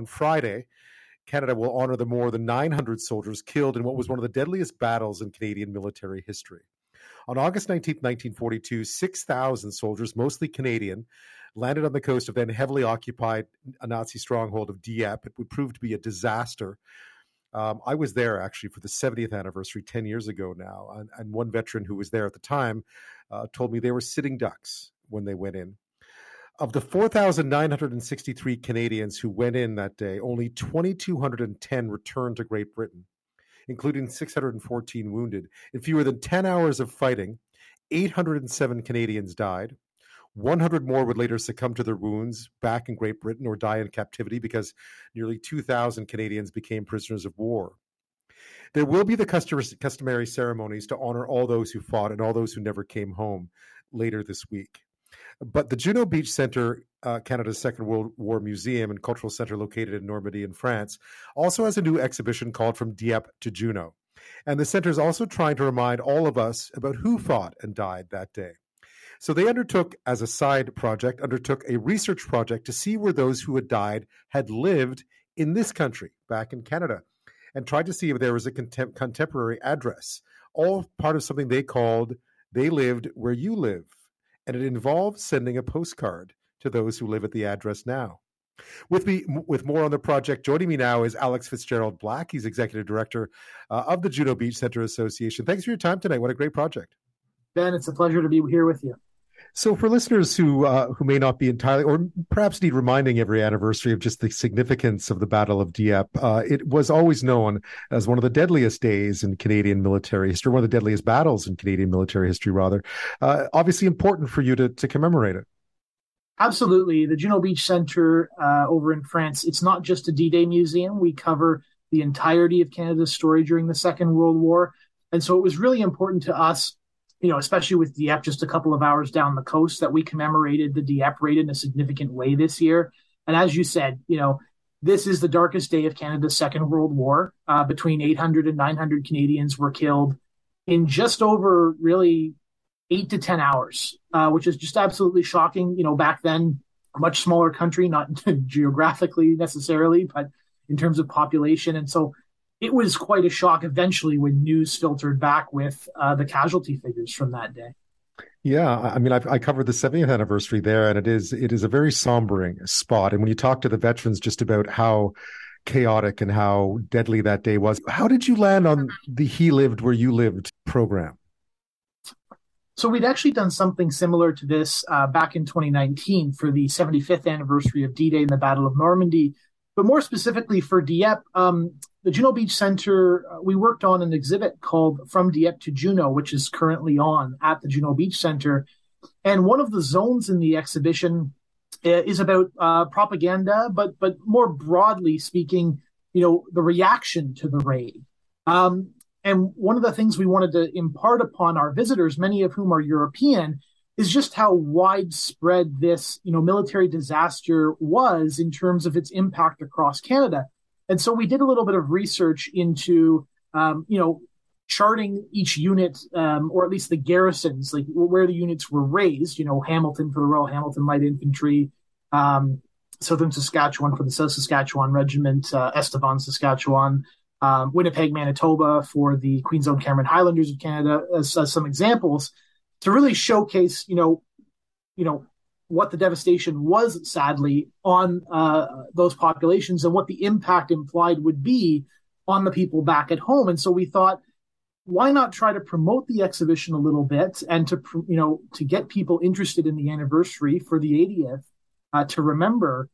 on Friday, Canada will honor the more than 900 soldiers killed in what was one of the deadliest battles in Canadian military history. On August 19, 1942, 6,000 soldiers, mostly Canadian, landed on the coast of then heavily occupied Nazi stronghold of Dieppe. It would prove to be a disaster. Um, I was there actually for the 70th anniversary 10 years ago now. And, and one veteran who was there at the time uh, told me they were sitting ducks when they went in. Of the 4,963 Canadians who went in that day, only 2,210 returned to Great Britain, including 614 wounded. In fewer than 10 hours of fighting, 807 Canadians died. 100 more would later succumb to their wounds back in Great Britain or die in captivity because nearly 2,000 Canadians became prisoners of war. There will be the customary ceremonies to honor all those who fought and all those who never came home later this week. But the Juno Beach Center, uh, Canada's Second World War Museum and Cultural Center located in Normandy in France, also has a new exhibition called From Dieppe to Juno. And the center is also trying to remind all of us about who fought and died that day. So they undertook, as a side project, undertook a research project to see where those who had died had lived in this country, back in Canada, and tried to see if there was a contem- contemporary address, all part of something they called They Lived Where You Live. And it involves sending a postcard to those who live at the address now. With me, with more on the project, joining me now is Alex Fitzgerald Black. He's executive director uh, of the Juno Beach Center Association. Thanks for your time tonight. What a great project, Ben! It's a pleasure to be here with you. So, for listeners who uh, who may not be entirely, or perhaps need reminding every anniversary of just the significance of the Battle of Dieppe, uh, it was always known as one of the deadliest days in Canadian military history, one of the deadliest battles in Canadian military history, rather. Uh, obviously, important for you to to commemorate it. Absolutely, the Juno Beach Center uh, over in France. It's not just a D-Day museum. We cover the entirety of Canada's story during the Second World War, and so it was really important to us you know, especially with Dieppe just a couple of hours down the coast, that we commemorated the Dieppe raid in a significant way this year. And as you said, you know, this is the darkest day of Canada's Second World War. Uh, between 800 and 900 Canadians were killed in just over really eight to 10 hours, uh, which is just absolutely shocking. You know, back then, a much smaller country, not geographically necessarily, but in terms of population. And so it was quite a shock eventually when news filtered back with uh, the casualty figures from that day. Yeah, I mean, I've, i covered the 70th anniversary there, and it is it is a very sombering spot. And when you talk to the veterans just about how chaotic and how deadly that day was, how did you land on the "He Lived Where You Lived" program? So we'd actually done something similar to this uh, back in 2019 for the 75th anniversary of D-Day and the Battle of Normandy. But more specifically for Dieppe, um, the Juno Beach Center, uh, we worked on an exhibit called From Dieppe to Juno, which is currently on at the Juno Beach Center. And one of the zones in the exhibition uh, is about uh, propaganda, but but more broadly speaking, you know, the reaction to the raid. Um, and one of the things we wanted to impart upon our visitors, many of whom are European, is just how widespread this, you know, military disaster was in terms of its impact across Canada. And so we did a little bit of research into, um, you know, charting each unit, um, or at least the garrisons, like where the units were raised. You know, Hamilton for the Royal Hamilton Light Infantry, um, Southern Saskatchewan for the South Saskatchewan Regiment, uh, Estevan, Saskatchewan, um, Winnipeg, Manitoba for the Queen's Own Cameron Highlanders of Canada, as, as some examples to really showcase, you know, you know, what the devastation was sadly on uh, those populations and what the impact implied would be on the people back at home. And so we thought, why not try to promote the exhibition a little bit and to you know to get people interested in the anniversary for the 80th uh, to remember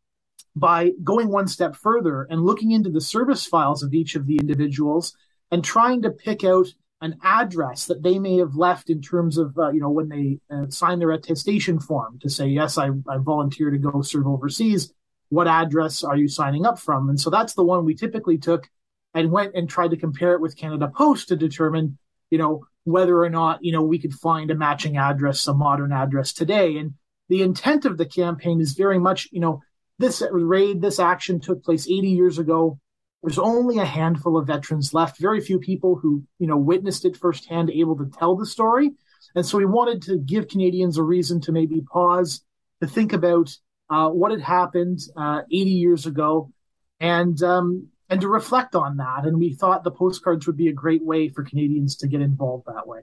by going one step further and looking into the service files of each of the individuals and trying to pick out an address that they may have left in terms of uh, you know when they uh, sign their attestation form to say yes I, I volunteer to go serve overseas. What address are you signing up from? And so that's the one we typically took and went and tried to compare it with canada post to determine you know whether or not you know we could find a matching address a modern address today. And the intent of the campaign is very much you know this raid this action took place 80 years ago there's only a handful of veterans left, very few people who, you know, witnessed it firsthand, able to tell the story. And so we wanted to give Canadians a reason to maybe pause, to think about uh, what had happened uh, 80 years ago, and um, and to reflect on that. And we thought the postcards would be a great way for Canadians to get involved that way.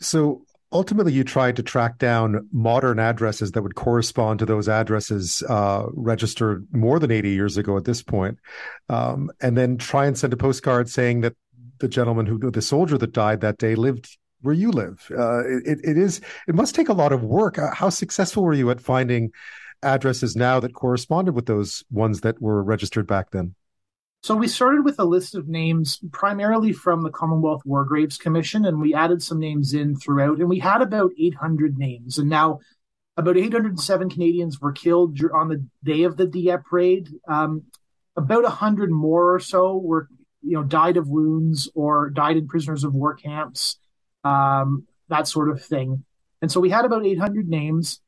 So ultimately, you tried to track down modern addresses that would correspond to those addresses uh, registered more than 80 years ago at this point, um, and then try and send a postcard saying that the gentleman who, the soldier that died that day, lived where you live. Uh, it, it is, it must take a lot of work. Uh, how successful were you at finding addresses now that corresponded with those ones that were registered back then? So we started with a list of names primarily from the Commonwealth War Graves Commission, and we added some names in throughout, and we had about 800 names. And now about 807 Canadians were killed on the day of the Dieppe raid. Um, about 100 more or so were, you know, died of wounds or died in prisoners of war camps, um, that sort of thing. And so we had about 800 names.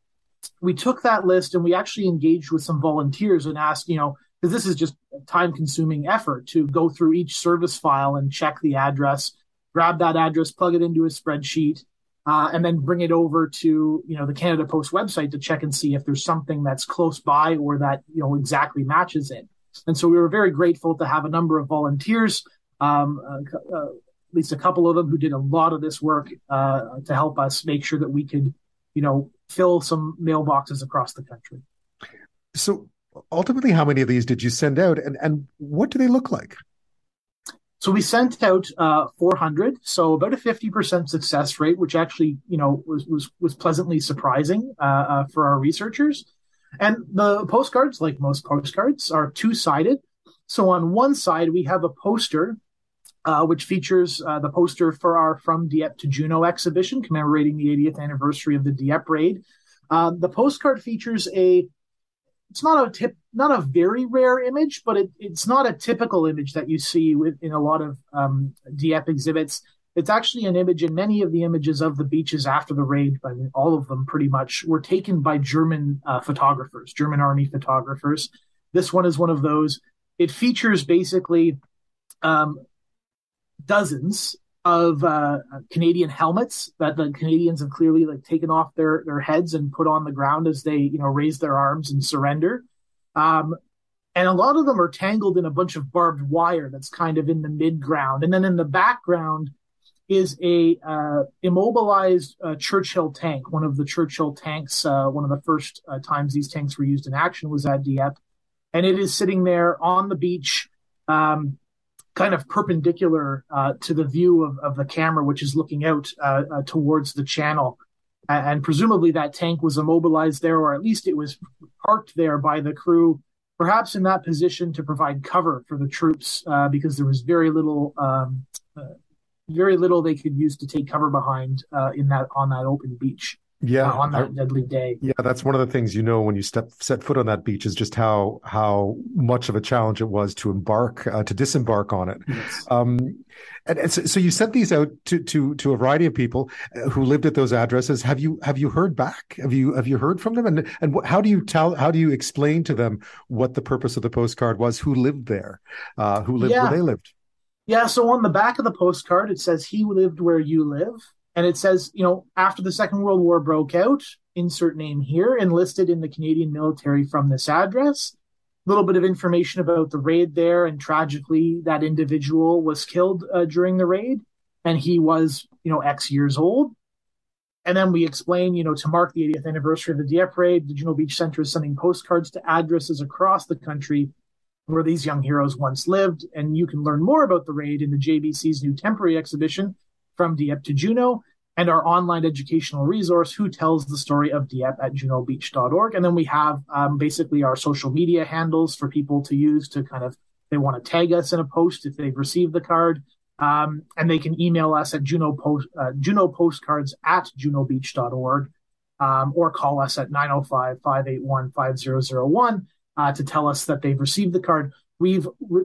We took that list and we actually engaged with some volunteers and asked, you know, because this is just time consuming effort to go through each service file and check the address, grab that address, plug it into a spreadsheet, uh, and then bring it over to you know the Canada Post website to check and see if there's something that's close by or that you know exactly matches it. And so we were very grateful to have a number of volunteers, um, uh, uh, at least a couple of them, who did a lot of this work uh, to help us make sure that we could, you know, fill some mailboxes across the country. So ultimately, how many of these did you send out, and and what do they look like? So we sent out uh, 400, so about a 50% success rate, which actually, you know, was was was pleasantly surprising uh, uh, for our researchers. And the postcards, like most postcards, are two sided. So on one side, we have a poster, uh, which features uh, the poster for our From Dieppe to Juno exhibition commemorating the 80th anniversary of the Dieppe raid. Uh, the postcard features a it's not a tip, not a very rare image, but it, it's not a typical image that you see with, in a lot of um, Dieppe exhibits. It's actually an image, and many of the images of the beaches after the raid, mean, all of them pretty much, were taken by German uh, photographers, German army photographers. This one is one of those. It features basically um, dozens of uh, Canadian helmets that the Canadians have clearly like taken off their their heads and put on the ground as they you know raise their arms and surrender. Um, and a lot of them are tangled in a bunch of barbed wire that's kind of in the mid ground, and then in the background is a uh, immobilized uh, Churchill tank. One of the Churchill tanks, uh, one of the first uh, times these tanks were used in action was at Dieppe, and it is sitting there on the beach. Um, kind of perpendicular uh, to the view of, of the camera, which is looking out uh, uh, towards the channel. And presumably that tank was immobilized there, or at least it was parked there by the crew, perhaps in that position to provide cover for the troops, uh, because there was very little, um, uh, very little they could use to take cover behind uh, in that on that open beach yeah on that I, deadly day. Yeah that's one of the things you know when you step set foot on that beach is just how how much of a challenge it was to embark uh, to disembark on it. Yes. um, and, and so, so, you sent these out to to to a variety of people uh, who lived at those addresses. Have you have you heard back? Have you have you heard from them? And and how do you tell how do you explain to them what the purpose of the postcard was who lived there uh, who lived yeah. where they lived? Yeah so on the back of the postcard it says he lived where you live and it says, you know, after the Second World War broke out, insert name here, enlisted in the Canadian military from this address. A little bit of information about the raid there, and tragically, that individual was killed uh, during the raid, and he was, you know, X years old. And then we explain, you know, to mark the 80th anniversary of the Dieppe raid, the Juno Beach Center is sending postcards to addresses across the country where these young heroes once lived. And you can learn more about the raid in the JBC's new temporary exhibition, from Dieppe to Juno, and our online educational resource, Who Tells the Story of Dieppe at junobeach.org. And then we have um, basically our social media handles for people to use to kind of, they want to tag us in a post if they've received the card. Um, and they can email us at Juno, post, uh, Juno postcards at junobeach.org um, or call us at 905 581 5001 uh, to tell us that they've received the card. We've re-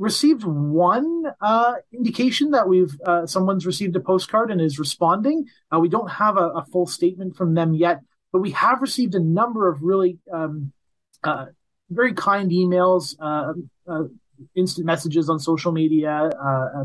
received one uh, indication that we've uh, someone's received a postcard and is responding. Uh, we don't have a, a, full statement from them yet, but we have received a number of really um, uh, very kind emails, uh, uh, instant messages on social media,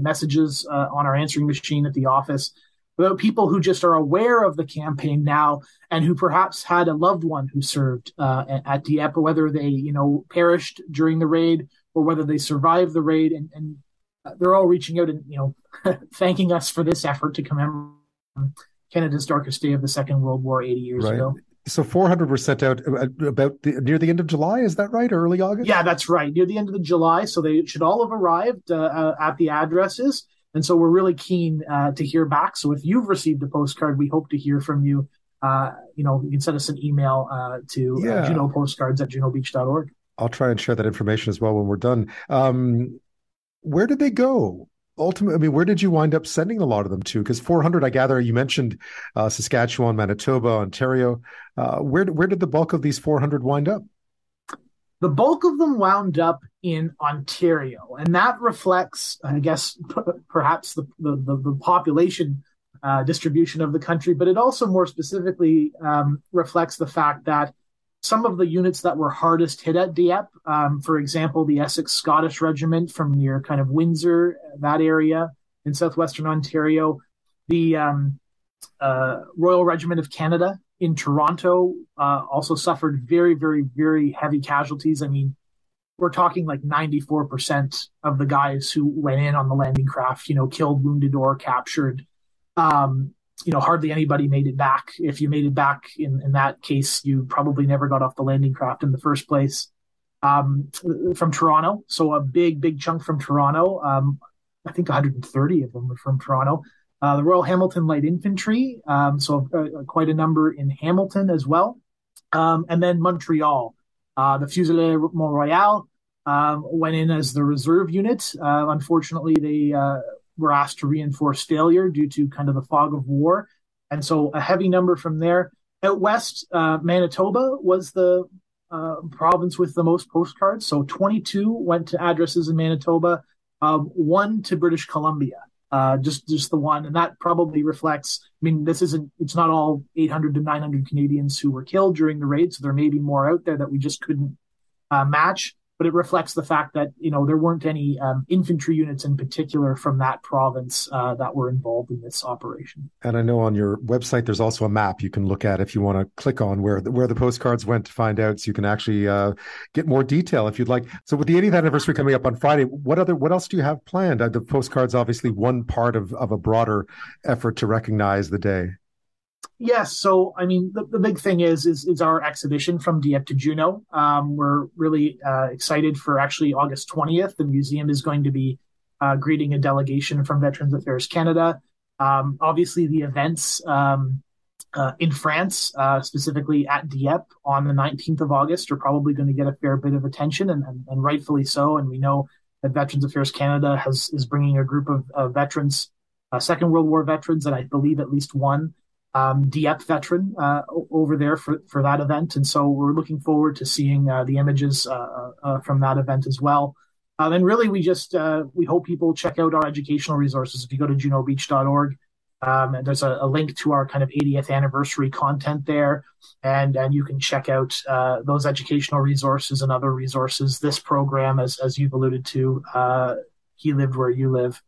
messages on our answering machine at the office. About people who just are aware of the campaign now and who perhaps had a loved one who served at Dieppe, whether they, you know, perished during the raid or whether they survived the raid, and, and uh, they're all reaching out and you know thanking us for this effort to commemorate Canada's darkest day of the Second World War 80 years right. ago. So 400 were sent out uh, about the, near the end of July. Is that right? Or early August? Yeah, that's right. Near the end of the July. So they should all have arrived uh, uh, at the addresses. And so we're really keen uh, to hear back. So if you've received a postcard, we hope to hear from you. Uh, you know, you can send us an email uh, to yeah. Juno postcards at junobeach.org. I'll try and share that information as well when we're done. Um, where did they go? ultimately, I mean, where did you wind up sending a lot of them to? Because 400, I gather, you mentioned uh, Saskatchewan, Manitoba, Ontario. Uh, where where did the bulk of these 400 wind up? The bulk of them wound up in Ontario, and that reflects, I guess, p- perhaps the, the, the, the population uh, distribution of the country, but it also more specifically um, reflects the fact that some of the units that were hardest hit at Dieppe, um, for example, the Essex Scottish Regiment from near kind of Windsor, that area in southwestern Ontario, the um, uh, Royal Regiment of Canada in Toronto uh, also suffered very, very, very heavy casualties. I mean, we're talking like 94% of the guys who went in on the landing craft, you know, killed, wounded, or captured. Um, you know, hardly anybody made it back. If you made it back in, in that case, you probably never got off the landing craft in the first place. Um, from Toronto, so a big, big chunk from Toronto. Um, I think 130 of them were from Toronto. Uh, the Royal Hamilton Light Infantry, um, so uh, quite a number in Hamilton as well. Um, and then Montreal, uh, the Fusiliers Mont Royal um, went in as the reserve unit. Uh, unfortunately, they uh, were asked to reinforce failure due to kind of the fog of war. And so a heavy number from there. Out west, uh, Manitoba was the uh, province with the most postcards. So 22 went to addresses in Manitoba, um, one to British Columbia, uh, just just the one, and that probably reflects. I mean, this isn't. It's not all 800 to 900 Canadians who were killed during the raid, so there may be more out there that we just couldn't uh, match but it reflects the fact that you know there weren't any um, infantry units in particular from that province uh, that were involved in this operation. And I know on your website there's also a map you can look at if you want to click on where the, where the postcards went to find out, so you can actually uh, get more detail if you'd like. So with the 80th anniversary coming up on Friday, what other what else do you have planned? Uh, the postcards obviously one part of of a broader effort to recognize the day. Yes. So, I mean, the, the big thing is, is, is our exhibition from Dieppe to Juno. Um, we're really uh, excited for actually August 20th. The museum is going to be uh, greeting a delegation from Veterans Affairs Canada. Um, obviously, the events um, uh, in France, uh, specifically at Dieppe on the 19th of August, are probably going to get a fair bit of attention, and, and, and, rightfully so. And we know that Veterans Affairs Canada has is bringing a group of, veterans, uh, Second World War veterans, and I believe at least one um, Dieppe veteran uh, over there for, for that event. And so we're looking forward to seeing uh, the images uh, uh, uh from that event as well. Um, and really, we just uh, we hope people check out our educational resources. If you go to junobeach.org, um, and there's a, a, link to our kind of 80th anniversary content there, and and you can check out those educational resources and other resources. This program, as as you've alluded to, he lived where you live.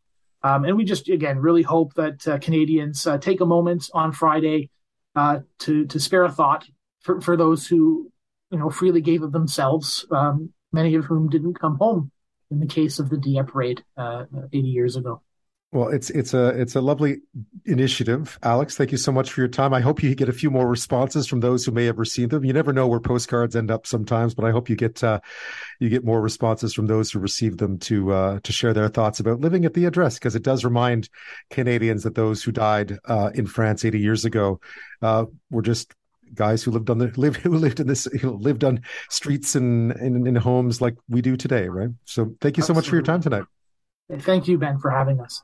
Um, and we just, again, really hope that uh, Canadians uh, take a moment on Friday uh, to, to spare a thought for, for those who, you know, freely gave of themselves, um, many of whom didn't come home in the case of the Dieppe raid uh, 80 years ago. Well, it's it's a it's a lovely initiative, Alex. Thank you so much for your time. I hope you get a few more responses from those who may have received them. You never know where postcards end up sometimes, but I hope you get uh, you get more responses from those who received them to uh, to share their thoughts about living at the address because it does remind Canadians that those who died uh, in France 80 years ago uh, were just guys who lived on the lived who lived in this you know, lived on streets and in, in homes like we do today, right? So thank you so Absolutely. much for your time tonight. Thank you, Ben, for having us.